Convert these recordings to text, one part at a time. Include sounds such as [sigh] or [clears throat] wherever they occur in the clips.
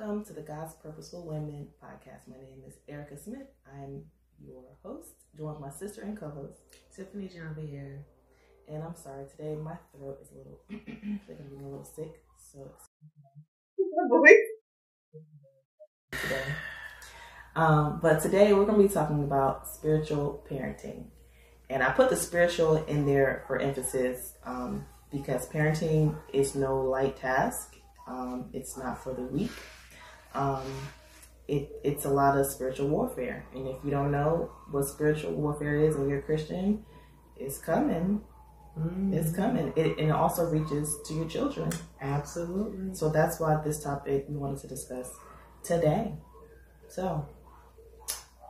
Welcome to the God's Purposeful Women podcast. My name is Erica Smith. I'm your host, joined my sister and co-host Tiffany Janvier. And I'm sorry today, my throat is a little, [clears throat] I I'm a little sick. So um, but today we're going to be talking about spiritual parenting, and I put the spiritual in there for emphasis um, because parenting is no light task. Um, it's not for the weak. Um, it, it's a lot of spiritual warfare. And if you don't know what spiritual warfare is and you're a Christian, it's coming. Mm-hmm. It's coming. It, and it also reaches to your children. Absolutely. So that's why this topic we wanted to discuss today. So,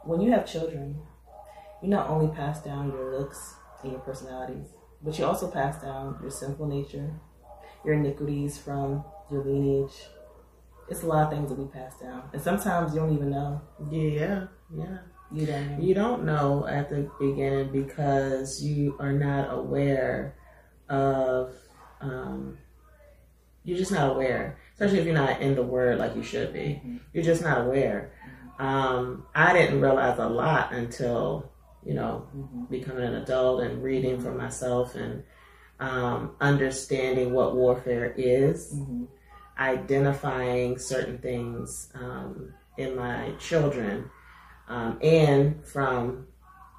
when you have children, you not only pass down your looks and your personalities, but you also pass down your sinful nature, your iniquities from your lineage. It's a lot of things that we pass down, and sometimes you don't even know. Yeah, yeah. You don't. Know. You don't know at the beginning because you are not aware of. Um, you're just not aware, especially if you're not in the word like you should be. Mm-hmm. You're just not aware. Um, I didn't realize a lot until you know mm-hmm. becoming an adult and reading for myself and um, understanding what warfare is. Mm-hmm identifying certain things um, in my children um, and from,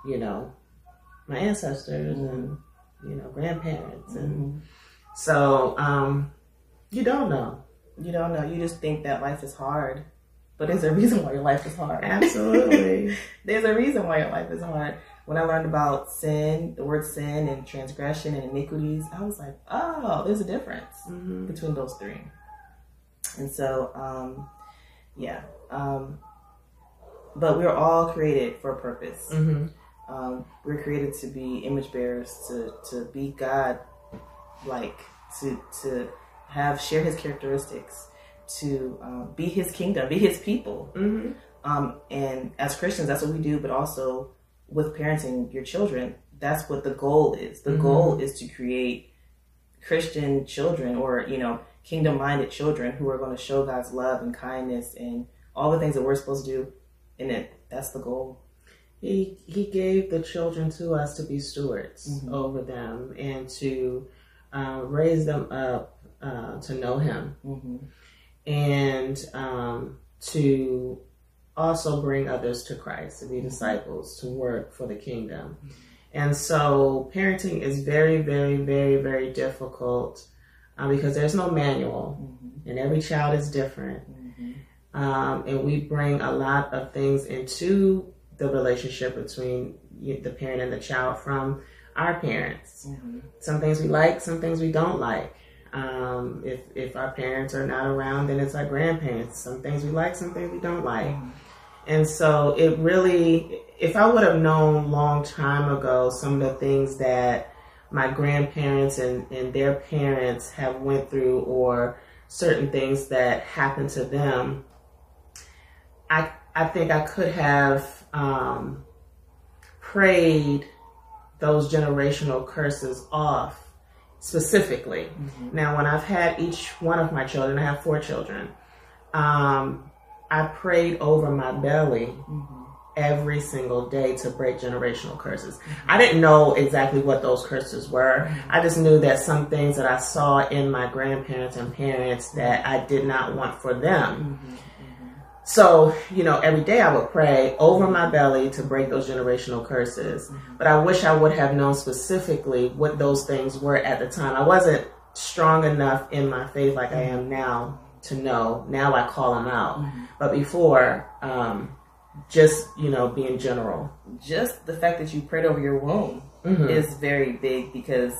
you know, my ancestors mm-hmm. and, you know, grandparents. And mm-hmm. so um, you don't know. You don't know. You just think that life is hard. But there's a reason why your life is hard. Absolutely. [laughs] there's a reason why your life is hard. When I learned about sin, the word sin and transgression and iniquities, I was like, oh, there's a difference mm-hmm. between those three. And so, um, yeah. Um, but we're all created for a purpose. Mm-hmm. Um, we're created to be image bearers, to, to be God like, to, to have, share his characteristics, to um, be his kingdom, be his people. Mm-hmm. Um, and as Christians, that's what we do, but also with parenting your children, that's what the goal is. The mm-hmm. goal is to create Christian children or, you know, kingdom minded children who are going to show God's love and kindness and all the things that we're supposed to do. And it, that's the goal. He, he gave the children to us to be stewards mm-hmm. over them and to uh, raise them up uh, to know Him mm-hmm. and um, to also bring others to Christ, to be mm-hmm. disciples, to work for the kingdom. Mm-hmm. And so parenting is very, very, very, very difficult uh, because there's no manual mm-hmm. and every child is different. Mm-hmm. Um, and we bring a lot of things into the relationship between the parent and the child from our parents. Mm-hmm. Some things we like, some things we don't like. Um, if if our parents are not around, then it's our grandparents. Some things we like, some things we don't like. Mm-hmm. And so it really, if I would have known long time ago some of the things that my grandparents and, and their parents have went through or certain things that happened to them, I I think I could have um, prayed those generational curses off specifically. Mm-hmm. Now, when I've had each one of my children, I have four children. Um, I prayed over my belly. Mm-hmm every single day to break generational curses. Mm-hmm. I didn't know exactly what those curses were. Mm-hmm. I just knew that some things that I saw in my grandparents and parents that I did not want for them. Mm-hmm. So, you know, every day I would pray over my belly to break those generational curses. Mm-hmm. But I wish I would have known specifically what those things were at the time. I wasn't strong enough in my faith like I am now to know. Now I call them out. Mm-hmm. But before, um, just you know being general just the fact that you prayed over your womb mm-hmm. is very big because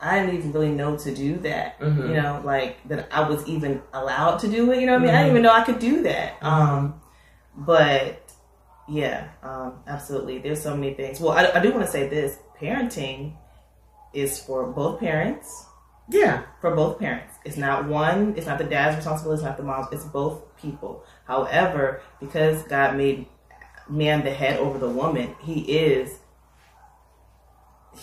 i didn't even really know to do that mm-hmm. you know like that i was even allowed to do it you know what i mean mm-hmm. i didn't even know i could do that mm-hmm. um but yeah um absolutely there's so many things well i, I do want to say this parenting is for both parents yeah for both parents it's not one it's not the dad's responsibility it's not the mom's it's both people However, because God made man the head over the woman, he is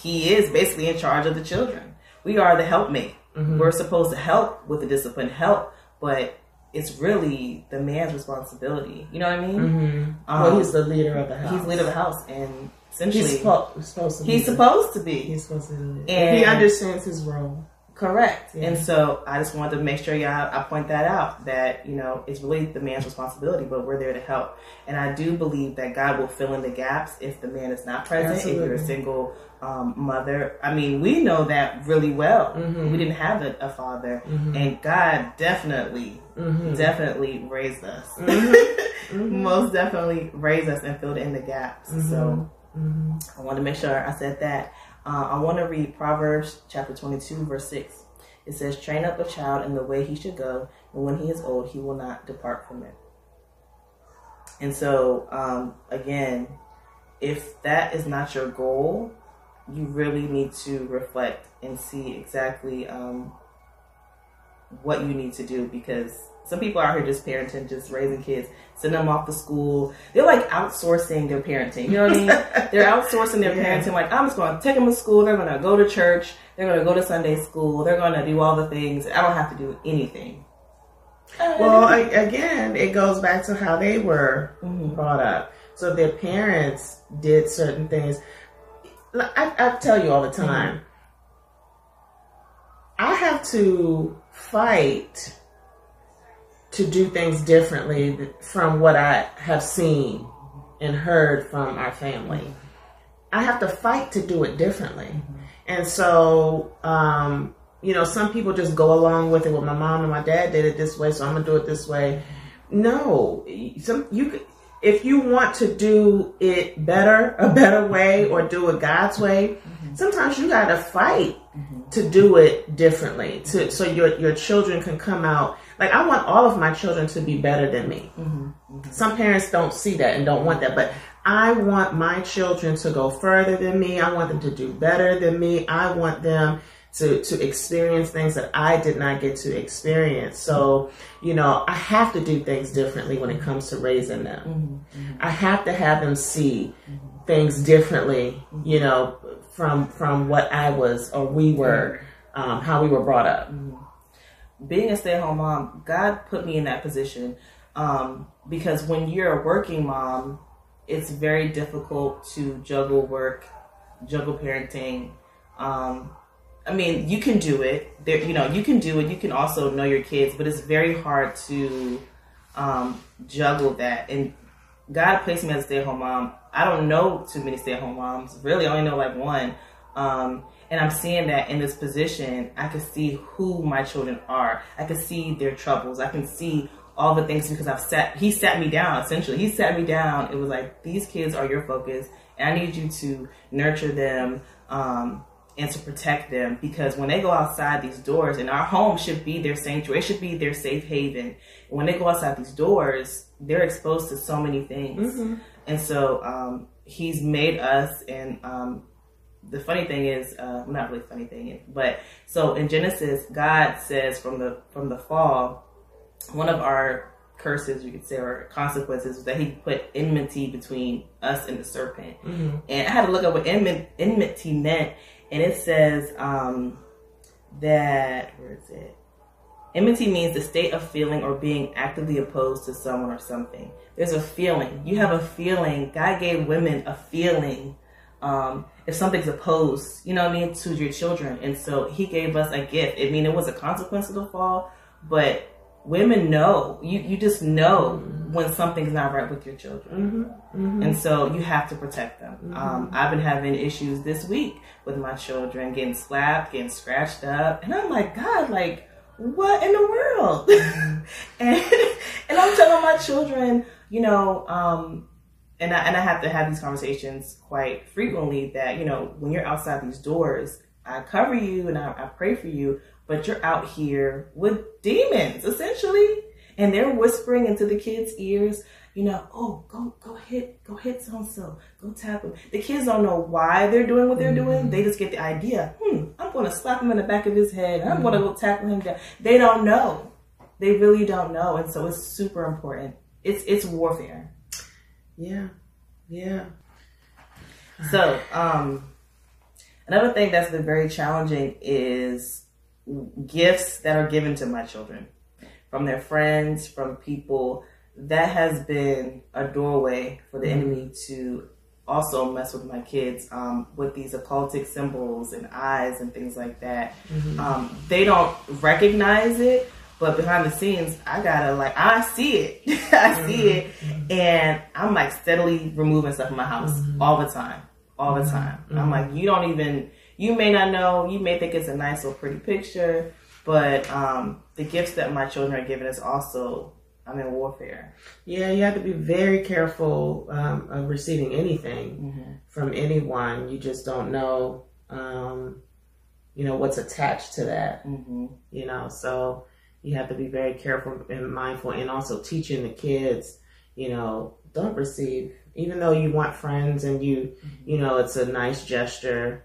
he is basically in charge of the children. We are the helpmate. Mm-hmm. We're supposed to help with the discipline, help, but it's really the man's responsibility. You know what I mean? Mm-hmm. Um, well, he's the leader of the house. He's the leader of the house, and essentially, he's supposed to. Be he's supposed to be. He's supposed to be. And he understands his role. Correct. Yeah. And so I just wanted to make sure y'all I point that out that, you know, it's really the man's responsibility, but we're there to help. And I do believe that God will fill in the gaps if the man is not present, Absolutely. if you're a single um, mother. I mean, we know that really well. Mm-hmm. We didn't have a, a father, mm-hmm. and God definitely, mm-hmm. definitely raised us. Mm-hmm. Mm-hmm. [laughs] Most definitely raised us and filled in the gaps. So mm-hmm. I want to make sure I said that. Uh, I want to read Proverbs chapter 22, verse 6. It says, Train up a child in the way he should go, and when he is old, he will not depart from it. And so, um, again, if that is not your goal, you really need to reflect and see exactly um, what you need to do because some people out here just parenting, just raising kids, sending them off to school. They're like outsourcing their parenting. You know what I mean? [laughs] they're outsourcing their yeah. parenting. Like I'm just going to take them to school. They're going to go to church. They're going to go to Sunday school. They're going to do all the things. I don't have to do anything. Well, again, it goes back to how they were mm-hmm. brought up. So their parents did certain things. I, I tell you all the time. Mm-hmm. I have to fight to do things differently from what I have seen and heard from our family. I have to fight to do it differently. And so, um, you know, some people just go along with it. Well, my mom and my dad did it this way, so I'm gonna do it this way. No, some you if you want to do it better, a better way, or do it God's way, sometimes you got to fight to do it differently, to so your your children can come out like I want all of my children to be better than me. Mm-hmm, mm-hmm. Some parents don't see that and don't want that, but I want my children to go further than me. I want them to do better than me. I want them to to experience things that I did not get to experience. So, you know, I have to do things differently when it comes to raising them. Mm-hmm, mm-hmm. I have to have them see mm-hmm. things differently, you know, from from what I was or we were, mm-hmm. um, how we were brought up being a stay-at-home mom, God put me in that position um, because when you're a working mom, it's very difficult to juggle work, juggle parenting. Um, I mean, you can do it. There, you know, you can do it. You can also know your kids, but it's very hard to um, juggle that. And God placed me as a stay-at-home mom. I don't know too many stay-at-home moms. Really, I only know like one. Um, and I'm seeing that in this position, I can see who my children are. I can see their troubles. I can see all the things because I've sat, he sat me down essentially. He sat me down. It was like, these kids are your focus and I need you to nurture them, um, and to protect them because when they go outside these doors and our home should be their sanctuary, it should be their safe haven. When they go outside these doors, they're exposed to so many things. Mm-hmm. And so, um, he's made us and, um, the funny thing is, uh, not really funny thing, but so in Genesis, God says from the from the fall, one of our curses, you could say, or consequences, that He put enmity between us and the serpent. Mm-hmm. And I had to look up what enmity meant, and it says um, that where is it? Enmity means the state of feeling or being actively opposed to someone or something. There's a feeling. You have a feeling. God gave women a feeling um, if something's opposed, you know what I mean, to your children. And so he gave us a gift. I mean, it was a consequence of the fall, but women know. You you just know mm-hmm. when something's not right with your children. Mm-hmm. Mm-hmm. And so you have to protect them. Mm-hmm. Um, I've been having issues this week with my children getting slapped, getting scratched up. And I'm like, God, like, what in the world? [laughs] And, and I'm telling my children, you know, um, and I, and I have to have these conversations quite frequently that, you know, when you're outside these doors, I cover you and I, I pray for you, but you're out here with demons essentially. And they're whispering into the kids' ears, you know, oh, go, go hit, go hit so and so, go tap them. The kids don't know why they're doing what they're mm-hmm. doing. They just get the idea, hmm, I'm going to slap him in the back of his head. I'm mm-hmm. going to go tackle him down. They don't know. They really don't know. And so it's super important. It's, it's warfare. Yeah. Yeah. So, um, another thing that's been very challenging is gifts that are given to my children from their friends, from people, that has been a doorway for the mm-hmm. enemy to also mess with my kids um, with these occultic symbols and eyes and things like that. Mm-hmm. Um, they don't recognize it, but behind the scenes, I gotta like I see it, [laughs] I mm-hmm. see it, mm-hmm. and I'm like steadily removing stuff from my house mm-hmm. all the time, all the mm-hmm. time. I'm mm-hmm. like, you don't even, you may not know, you may think it's a nice or pretty picture, but um, the gifts that my children are given is also I'm in warfare. Yeah, you have to be very careful um, of receiving anything mm-hmm. from anyone. You just don't know, um, you know, what's attached to that. Mm-hmm. You know, so you have to be very careful and mindful, and also teaching the kids, you know, don't receive. Even though you want friends and you, mm-hmm. you know, it's a nice gesture.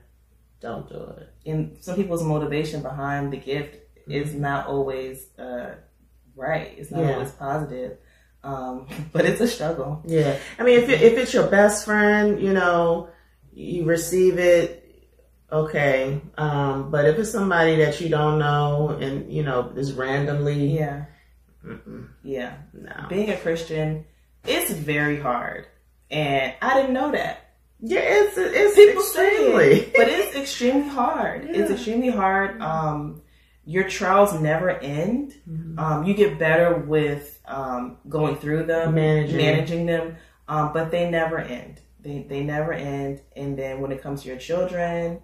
Don't do it. And some people's motivation behind the gift is mm-hmm. not always. Uh, right. It's not yeah. always positive. Um, [laughs] but it's a struggle. Yeah. I mean, if, it, if it's your best friend, you know, you receive it, okay. Um, but if it's somebody that you don't know and, you know, is randomly. Yeah. Mm-mm. Yeah. No. Being a Christian, it's very hard. And I didn't know that. Yeah, it's, it's People extremely. It, but it's [laughs] extremely hard. Yeah. It's extremely hard. Um, your trials never end. Mm-hmm. Um, you get better with um, going through them, managing, managing them, um, but they never end. They they never end. And then when it comes to your children,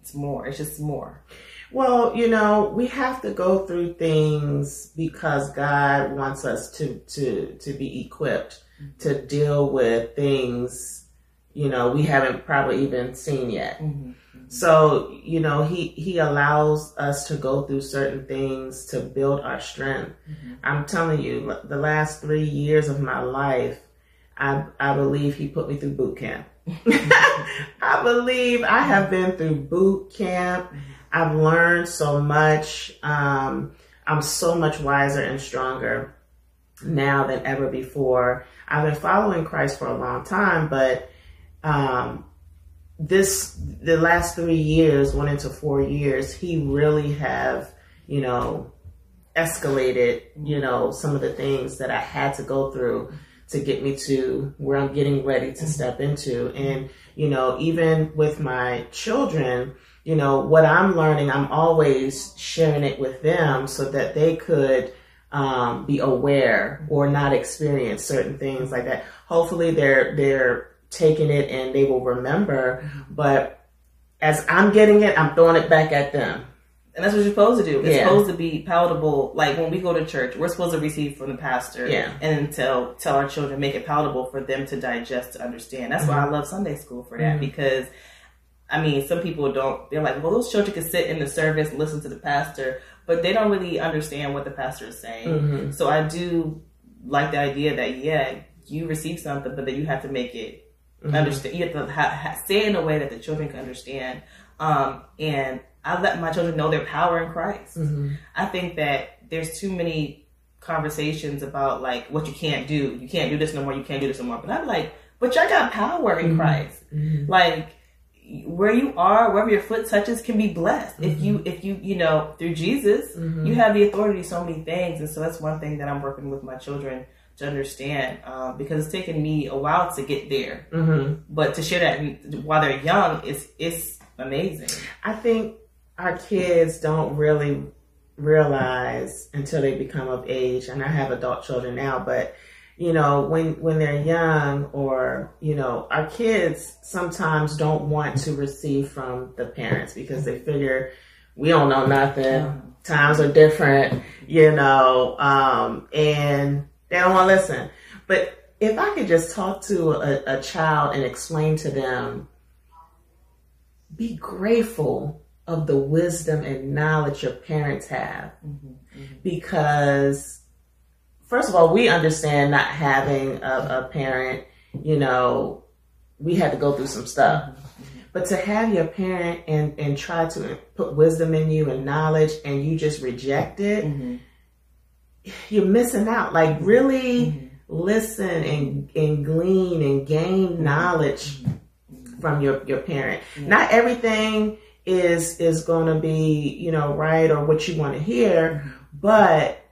it's more. It's just more. Well, you know, we have to go through things because God wants us to to to be equipped mm-hmm. to deal with things. You know, we haven't probably even seen yet. Mm-hmm. So, you know, he, he allows us to go through certain things to build our strength. Mm-hmm. I'm telling you, the last three years of my life, I, I believe he put me through boot camp. [laughs] [laughs] I believe I have been through boot camp. I've learned so much. Um, I'm so much wiser and stronger now than ever before. I've been following Christ for a long time, but um, this the last three years went into four years he really have you know escalated you know some of the things that i had to go through to get me to where i'm getting ready to step into and you know even with my children you know what i'm learning i'm always sharing it with them so that they could um, be aware or not experience certain things like that hopefully they're they're taking it and they will remember. But as I'm getting it, I'm throwing it back at them. And that's what you're supposed to do. It's yeah. supposed to be palatable. Like when we go to church, we're supposed to receive from the pastor yeah. and tell tell our children, make it palatable for them to digest, to understand. That's mm-hmm. why I love Sunday school for that mm-hmm. because I mean, some people don't. They're like, well, those children can sit in the service and listen to the pastor, but they don't really understand what the pastor is saying. Mm-hmm. So I do like the idea that yeah, you receive something, but then you have to make it mm-hmm. understand. You have to ha- ha- say in a way that the children can understand. Um, and I let my children know their power in Christ. Mm-hmm. I think that there's too many conversations about like what you can't do. You can't do this no more. You can't do this no more. But I'm like, but y'all got power in mm-hmm. Christ. Mm-hmm. Like where you are, wherever your foot touches, can be blessed. If you, mm-hmm. if you, you know, through Jesus, you have the authority to so many things. And so that's one thing that I'm working with my children to understand um, because it's taken me a while to get there. Mm-hmm. But to share that while they're young is it's amazing. I think our kids don't really realize until they become of age, and I have adult children now, but you know when when they're young or you know our kids sometimes don't want to receive from the parents because they figure we don't know nothing times are different you know um, and they don't want to listen. But if I could just talk to a, a child and explain to them, be grateful of the wisdom and knowledge your parents have. Mm-hmm, mm-hmm. Because, first of all, we understand not having a, a, parent, you know, we had to go through some stuff. Mm-hmm. But to have your parent and, and try to put wisdom in you and knowledge and you just reject it, mm-hmm you're missing out. Like really mm-hmm. listen and, and glean and gain mm-hmm. knowledge mm-hmm. from your, your parent. Not everything is is going to be, you know, right or what you want to hear, but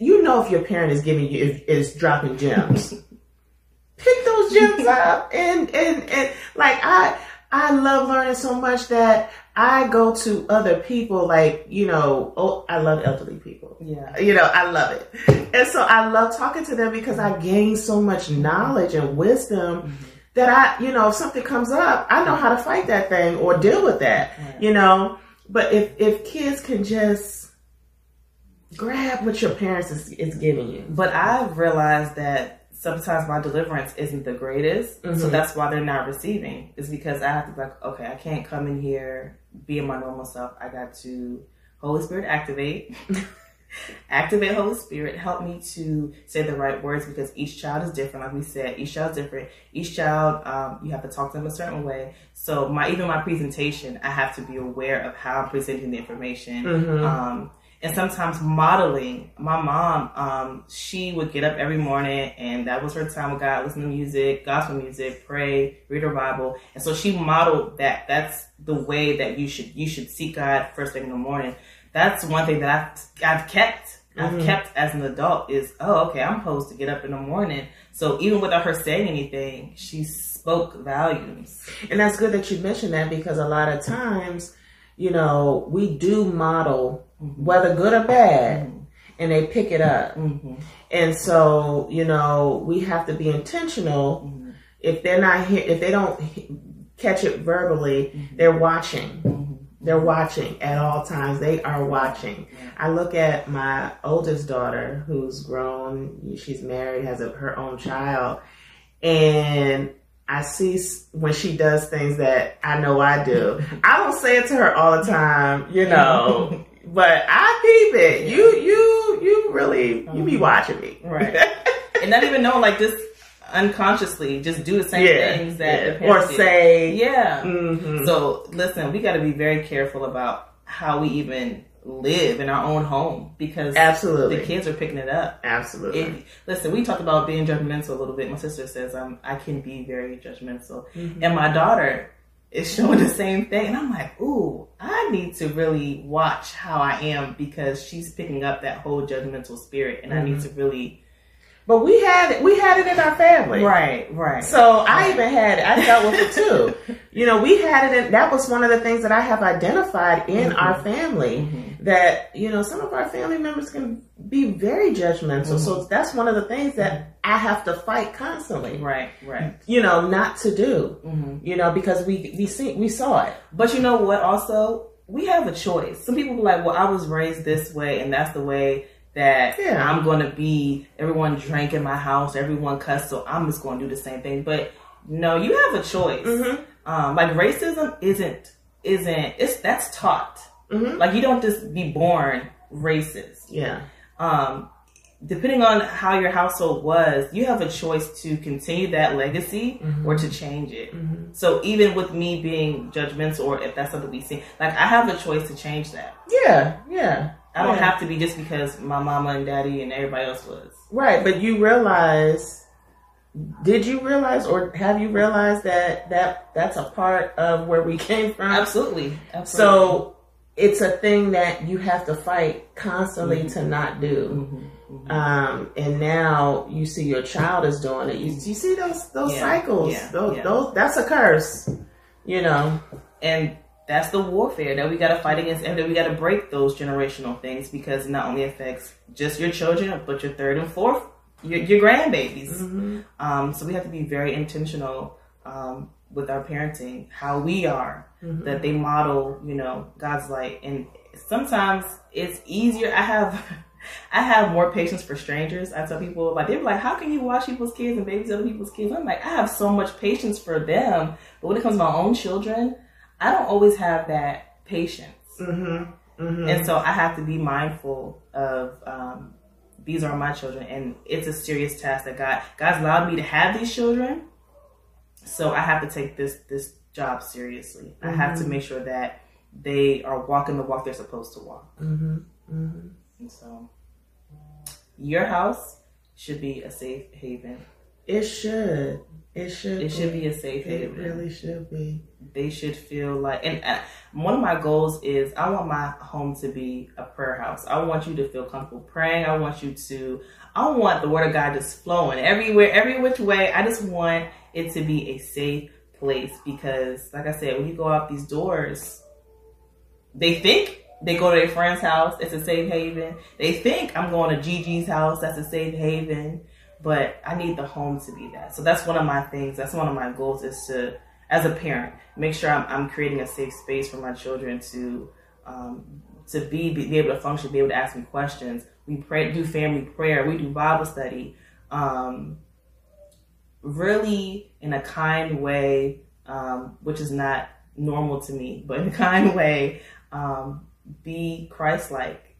you know if your parent is giving you is dropping gems. [laughs] Pick those gems up and and and like I I love learning so much that I go to other people like, you know, oh, I love elderly people. Yeah. You know, I love it. And so I love talking to them because I gain so much knowledge and wisdom mm-hmm. that I, you know, if something comes up, I know how to fight that thing or deal with that, right. you know. But if, if kids can just grab what your parents is, is giving you. But I've realized that sometimes my deliverance isn't the greatest. Mm-hmm. So that's why they're not receiving. Is because I have to be like, okay, I can't come in here, be in my normal self. I got to Holy Spirit activate. [laughs] activate Holy Spirit, help me to say the right words because each child is different. Like we said, each child is different. Each child, um, you have to talk to them a certain way. So my even my presentation, I have to be aware of how I'm presenting the information. Mm-hmm. Um, and sometimes modeling. My mom, um, she would get up every morning and that was her time with God, listen to music, gospel music, pray, read her Bible. And so she modeled that. That's the way that you should, you should seek God first thing in the morning. That's one thing that I've, I've kept. I've mm-hmm. kept as an adult is, oh, okay, I'm supposed to get up in the morning. So even without her saying anything, she spoke volumes. And that's good that you mentioned that because a lot of times, you know, we do model mm-hmm. whether good or bad, mm-hmm. and they pick it up. Mm-hmm. And so, you know, we have to be intentional. Mm-hmm. If they're not here, if they don't catch it verbally, mm-hmm. they're watching. They're watching at all times. They are watching. I look at my oldest daughter who's grown. She's married, has a, her own child. And I see when she does things that I know I do. [laughs] I don't say it to her all the time, you know, but I peep it. You, you, you really, you be mm-hmm. watching me. Right. [laughs] and not even know, like, just unconsciously, just do the same yeah, things that yeah. or say. Yeah. Mm-hmm. So listen, we got to be very careful about how we even live in our own home because absolutely the kids are picking it up. Absolutely. If, listen, we talked about being judgmental a little bit. My sister says um, I can be very judgmental, mm-hmm. and my daughter is showing the same thing. And I'm like, ooh, I need to really watch how I am because she's picking up that whole judgmental spirit, and mm-hmm. I need mm-hmm. to really. But we had it. We had it in our family, right? Right. So I even had it. I dealt with it too. [laughs] you know, we had it. In, that was one of the things that I have identified in mm-hmm. our family. Mm-hmm. That you know, some of our family members can be very judgmental. So mm-hmm. that's one of the things that I have to fight constantly. Right, right. You know, not to do. Mm-hmm. You know, because we we see we saw it. But you know what? Also, we have a choice. Some people be like, "Well, I was raised this way, and that's the way." That yeah. I'm going to be, everyone drank in my house, everyone cussed, so I'm just going to do the same thing. But no, you have a choice. Mm-hmm. Um, like racism isn't isn't it's that's taught. Mm-hmm. Like you don't just be born racist. Yeah. Um, depending on how your household was, you have a choice to continue that legacy mm-hmm. or to change it. Mm-hmm. So even with me being judgmental, or if that's something we see, like I have a choice to change that. Yeah, yeah. I don't yeah. have to be just because my mama and daddy and everybody else was. Right, but you realize. Did you realize, or have you realized that that that's a part of where we [laughs] came from? Absolutely. Absolutely. So it's a thing that you have to fight constantly mm-hmm. to not do. Mm-hmm. Mm-hmm. Um, and now you see your child is doing it. You, you see those those yeah. cycles. Yeah. Those, those that's a curse. You know, and that's the warfare that we got to fight against, and that we got to break those generational things because it not only affects just your children, but your third and fourth, your, your grandbabies. Mm-hmm. Um, so we have to be very intentional um, with our parenting, how we are, mm-hmm. that they model, you know, God's light, and sometimes it's easier. I have. [laughs] I have more patience for strangers. I tell people like they're like, "How can you watch people's kids and babies other people's kids?" I'm like, I have so much patience for them, but when it comes to my own children, I don't always have that patience. Mm-hmm. Mm-hmm. And so I have to be mindful of um, these are my children, and it's a serious task that God God's allowed me to have these children. So I have to take this this job seriously. Mm-hmm. I have to mm-hmm. make sure that they are walking the walk they're supposed to walk. Mm-hmm. Mm-hmm. And so your house should be a safe haven It should. It should. It be. should be a safe haven. It really should be. They should feel like, and uh, one of my goals is I want my home to be a prayer house. I want you to feel comfortable praying. I want you to. I want the word of God just flowing everywhere, every which way. I just want it to be a safe place because, like I said, when you go out these doors, they think they go to their friend's house. It's a safe haven. They think I'm going to Gigi's house. That's a safe haven but I need the home to be that. So that's one of my things. That's one of my goals is to, as a parent, make sure I'm, I'm creating a safe space for my children to, um, to be, be able to function, be able to ask me questions. We pray, do family prayer, we do Bible study, um, really in a kind way, um, which is not normal to me, but in a kind way, um, be Christ-like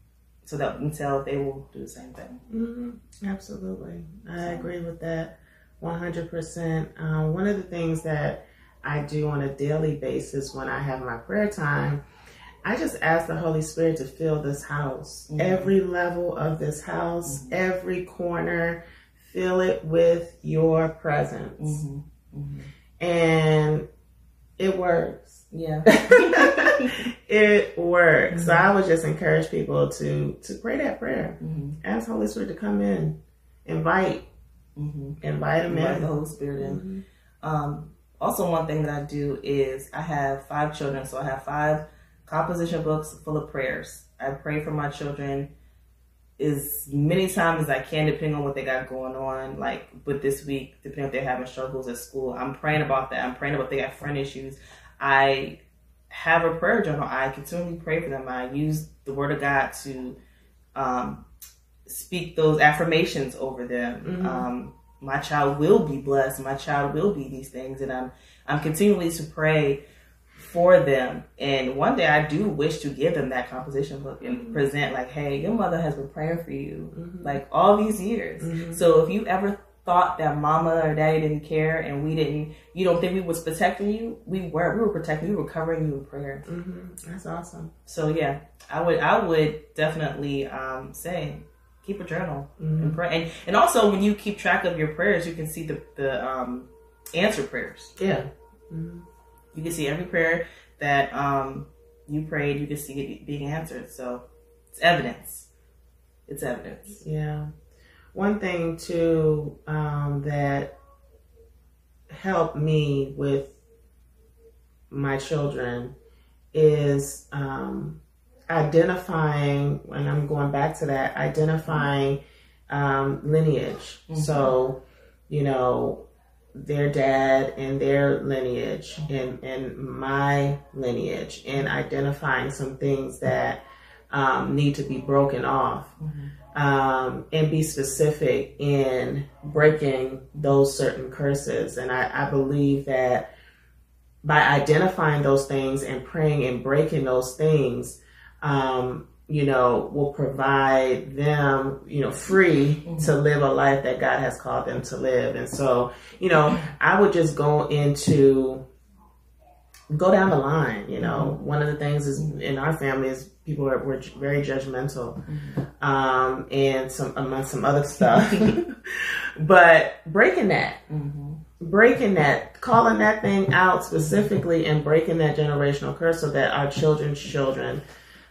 so that until they will do the same thing. Mm-hmm. Absolutely, I so. agree with that one hundred percent. Um, one of the things that I do on a daily basis when I have my prayer time, I just ask the Holy Spirit to fill this house, mm-hmm. every level of this house, mm-hmm. every corner. Fill it with your presence, mm-hmm. Mm-hmm. and it works yeah. [laughs] it works. Mm-hmm. So I would just encourage people to to pray that prayer. Mm-hmm. Ask Holy Spirit to come in. Invite. Mm-hmm. Invite him Invite in. the Holy Spirit in. Mm-hmm. Um, also one thing that I do is I have five children, so I have five composition books full of prayers. I pray for my children as many times as I can, depending on what they got going on. Like with this week, depending if they're having struggles at school, I'm praying about that. I'm praying about they got friend issues. I have a prayer journal. I continually pray for them. I use the Word of God to um, speak those affirmations over them. Mm-hmm. Um, my child will be blessed. My child will be these things, and I'm I'm continually to pray for them. And one day I do wish to give them that composition book and mm-hmm. present like, hey, your mother has been praying for you mm-hmm. like all these years. Mm-hmm. So if you ever thought that mama or daddy didn't care and we didn't you don't think we was protecting you? We were we were protecting you, we were covering you in prayer. Mm-hmm. that's awesome. So yeah i would i would definitely um, say keep a journal mm-hmm. and pray. And, and also when you keep track of your prayers you can see the the um, answer prayers. Yeah. Mm-hmm. you can see every prayer that um, you prayed you can see it being answered. So it's evidence. It's evidence. Yeah one thing too um, that helped me with my children is um, identifying, and I'm going back to that, identifying um, lineage. Mm-hmm. So, you know, their dad and their lineage and, and my lineage and identifying some things that um, need to be broken off. Mm-hmm um, and be specific in breaking those certain curses. And I, I believe that by identifying those things and praying and breaking those things, um, you know, will provide them, you know, free mm-hmm. to live a life that God has called them to live. And so, you know, I would just go into go down the line. You know, mm-hmm. one of the things is in our family is people are were very judgmental, mm-hmm. um, and some among some other stuff. [laughs] but breaking that, mm-hmm. breaking that, calling that thing out specifically, and breaking that generational curse so that our children's children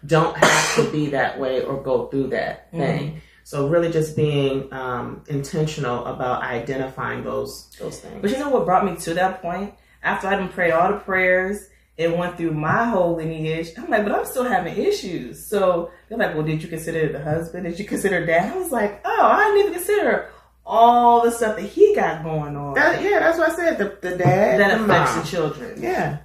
don't have to be that way or go through that mm-hmm. thing. So really, just being um, intentional about identifying those those things. But you know what brought me to that point? After I done prayed all the prayers and went through my whole lineage, I'm like, but I'm still having issues. So they're like, well, did you consider the husband? Did you consider dad? I was like, oh, I didn't even consider all the stuff that he got going on. That, yeah, that's what I said. The, the dad that the affects mom. the children. Yeah,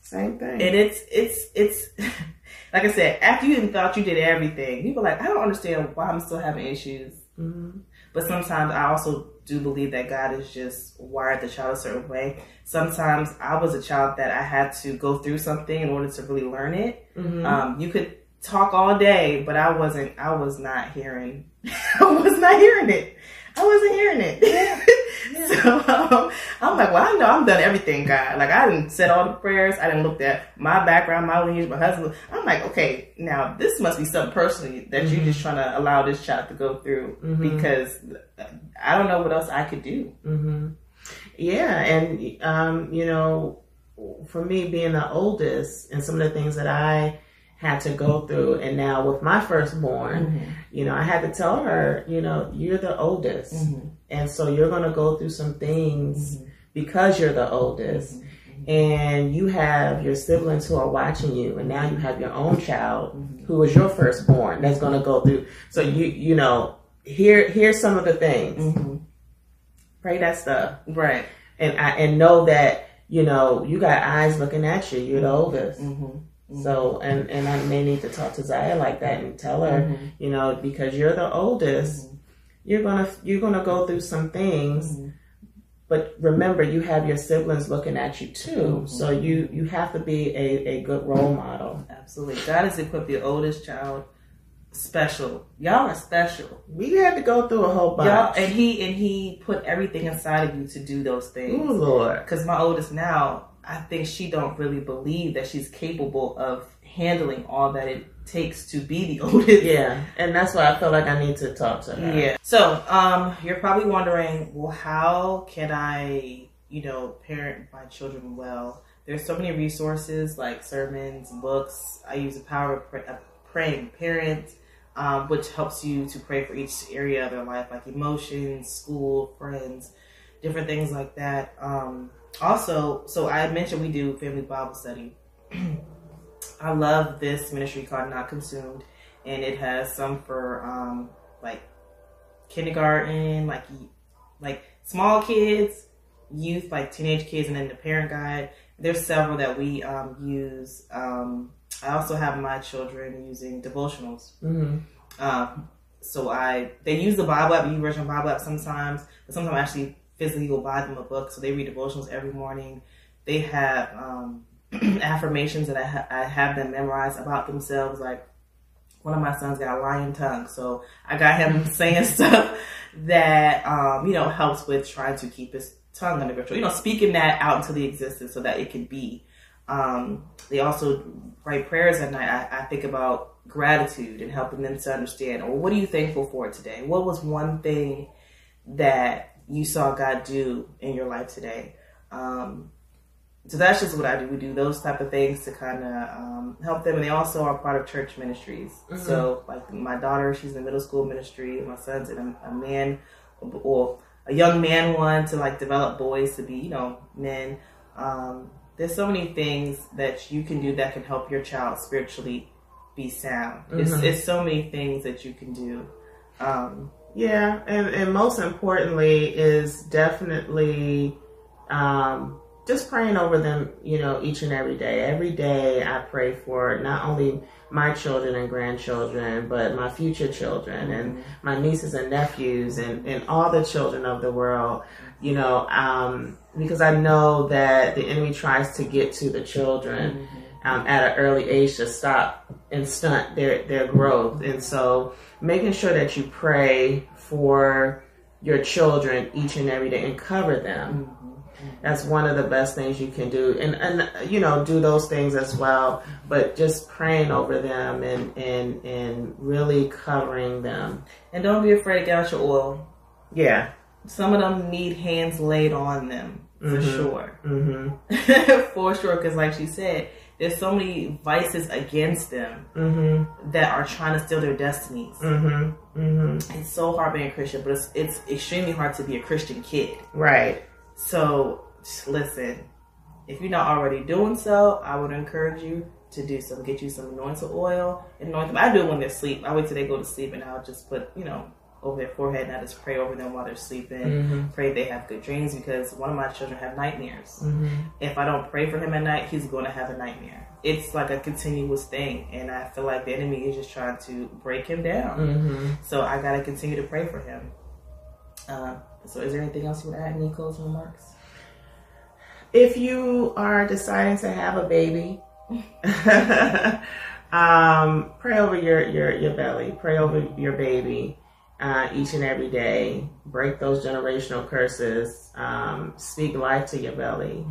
same thing. And it's it's it's [laughs] like I said. After you thought you did everything, people like, I don't understand why I'm still having issues. Mm-hmm. But sometimes I also do believe that God is just wired the child a certain way. Sometimes I was a child that I had to go through something in order to really learn it. Mm-hmm. Um, you could talk all day, but I wasn't. I was not hearing. [laughs] I was not hearing it. I wasn't hearing it. [laughs] So [laughs] I'm like, well, I know I'm done everything, God. Like I didn't said all the prayers. I didn't look at my background, my lineage, my husband. I'm like, okay, now this must be something personally that mm-hmm. you're just trying to allow this child to go through mm-hmm. because I don't know what else I could do. Mm-hmm. Yeah, and um, you know, for me being the oldest, and some of the things that I had to go through. And now with my firstborn, mm-hmm. you know, I had to tell her, you know, you're the oldest. Mm-hmm. And so you're going to go through some things mm-hmm. because you're the oldest. Mm-hmm. And you have your siblings who are watching you, and now you have your own child mm-hmm. who was your firstborn that's going to go through. So you, you know, here, here's some of the things. Mm-hmm. Pray that stuff, right? And I and know that you know you got eyes looking at you. You're the oldest. So and and I may need to talk to Zaya like that and tell her, mm-hmm. you know, because you're the oldest, mm-hmm. you're gonna you're gonna go through some things. Mm-hmm. But remember, you have your siblings looking at you too, mm-hmm. so you you have to be a, a good role model. Absolutely, God has equipped the oldest child special. Y'all are special. We had to go through a whole bunch. Y'all, and he and he put everything inside of you to do those things. Oh Lord! Because my oldest now, I think she don't really believe that she's capable of handling all that it takes to be the [laughs] oldest. Yeah, and that's why I feel like I need to talk to her. Yeah. So, um, you're probably wondering, well, how can I, you know, parent my children well? There's so many resources like sermons, books. I use the power of, pray- of praying parents, um, which helps you to pray for each area of their life, like emotions, school, friends, different things like that. Um, also, so I mentioned we do family Bible study. [clears throat] I love this ministry called Not Consumed, and it has some for um, like kindergarten, like like small kids, youth, like teenage kids, and then the parent guide. There's several that we um, use. Um, I also have my children using devotionals. Mm-hmm. Um, so I they use the Bible app, the version Bible app sometimes, but sometimes I actually physically go buy them a book. So they read devotionals every morning. They have um, [clears throat] affirmations that I, ha- I have them memorize about themselves. Like one of my sons got a lion tongue, so I got him [laughs] saying stuff that um, you know helps with trying to keep his tongue under control. You know, speaking that out into the existence so that it can be. Um, they also write prayers at night. I, I think about gratitude and helping them to understand. Well, what are you thankful for today? What was one thing that you saw God do in your life today. Um, so that's just what I do. We do those type of things to kind of um, help them, and they also are part of church ministries. Mm-hmm. So, like my daughter, she's in middle school ministry. My son's in a, a man, or a young man one to like develop boys to be, you know, men. Um, there's so many things that you can do that can help your child spiritually be sound. Mm-hmm. It's, it's so many things that you can do. Um, yeah, and, and most importantly is definitely um, just praying over them, you know, each and every day. Every day I pray for not only my children and grandchildren, but my future children and my nieces and nephews and, and all the children of the world, you know, um, because I know that the enemy tries to get to the children. Mm-hmm um, at an early age to stop and stunt their, their growth. And so making sure that you pray for your children each and every day and cover them. Mm-hmm. That's one of the best things you can do. And, and, you know, do those things as well, but just praying over them and, and, and really covering them. And don't be afraid to get out your oil. Yeah. Some of them need hands laid on them for mm-hmm. sure. Mm-hmm. [laughs] for sure. Cause like she said, there's so many vices against them mm-hmm. that are trying to steal their destinies. Mm-hmm. Mm-hmm. It's so hard being a Christian, but it's, it's extremely hard to be a Christian kid. Right. So listen, if you're not already doing so, I would encourage you to do so. Get you some anointing oil, anoint them. I do it when they're asleep. I wait till they go to sleep, and I'll just put you know over their forehead and I just pray over them while they're sleeping. Mm-hmm. Pray they have good dreams because one of my children have nightmares. Mm-hmm. If I don't pray for him at night, he's going to have a nightmare. It's like a continuous thing, and I feel like the enemy is just trying to break him down. Mm-hmm. So I got to continue to pray for him. Uh, so, is there anything else you want to add? Any closing remarks? If you are deciding to have a baby, [laughs] um, pray over your, your, your belly, pray over your baby uh, each and every day. Break those generational curses. Um, speak life to your belly.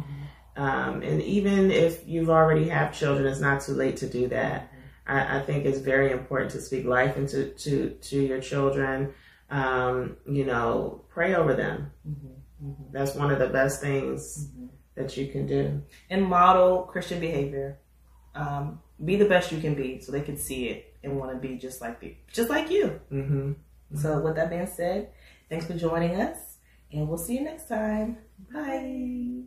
Um, and even if you've already have children, it's not too late to do that. I, I think it's very important to speak life into to to your children. Um, you know, pray over them. Mm-hmm. Mm-hmm. That's one of the best things mm-hmm. that you can do. And model Christian behavior. Um, be the best you can be, so they can see it and want to be just like the, just like you. Mm-hmm. So, with that being said, thanks for joining us, and we'll see you next time. Bye.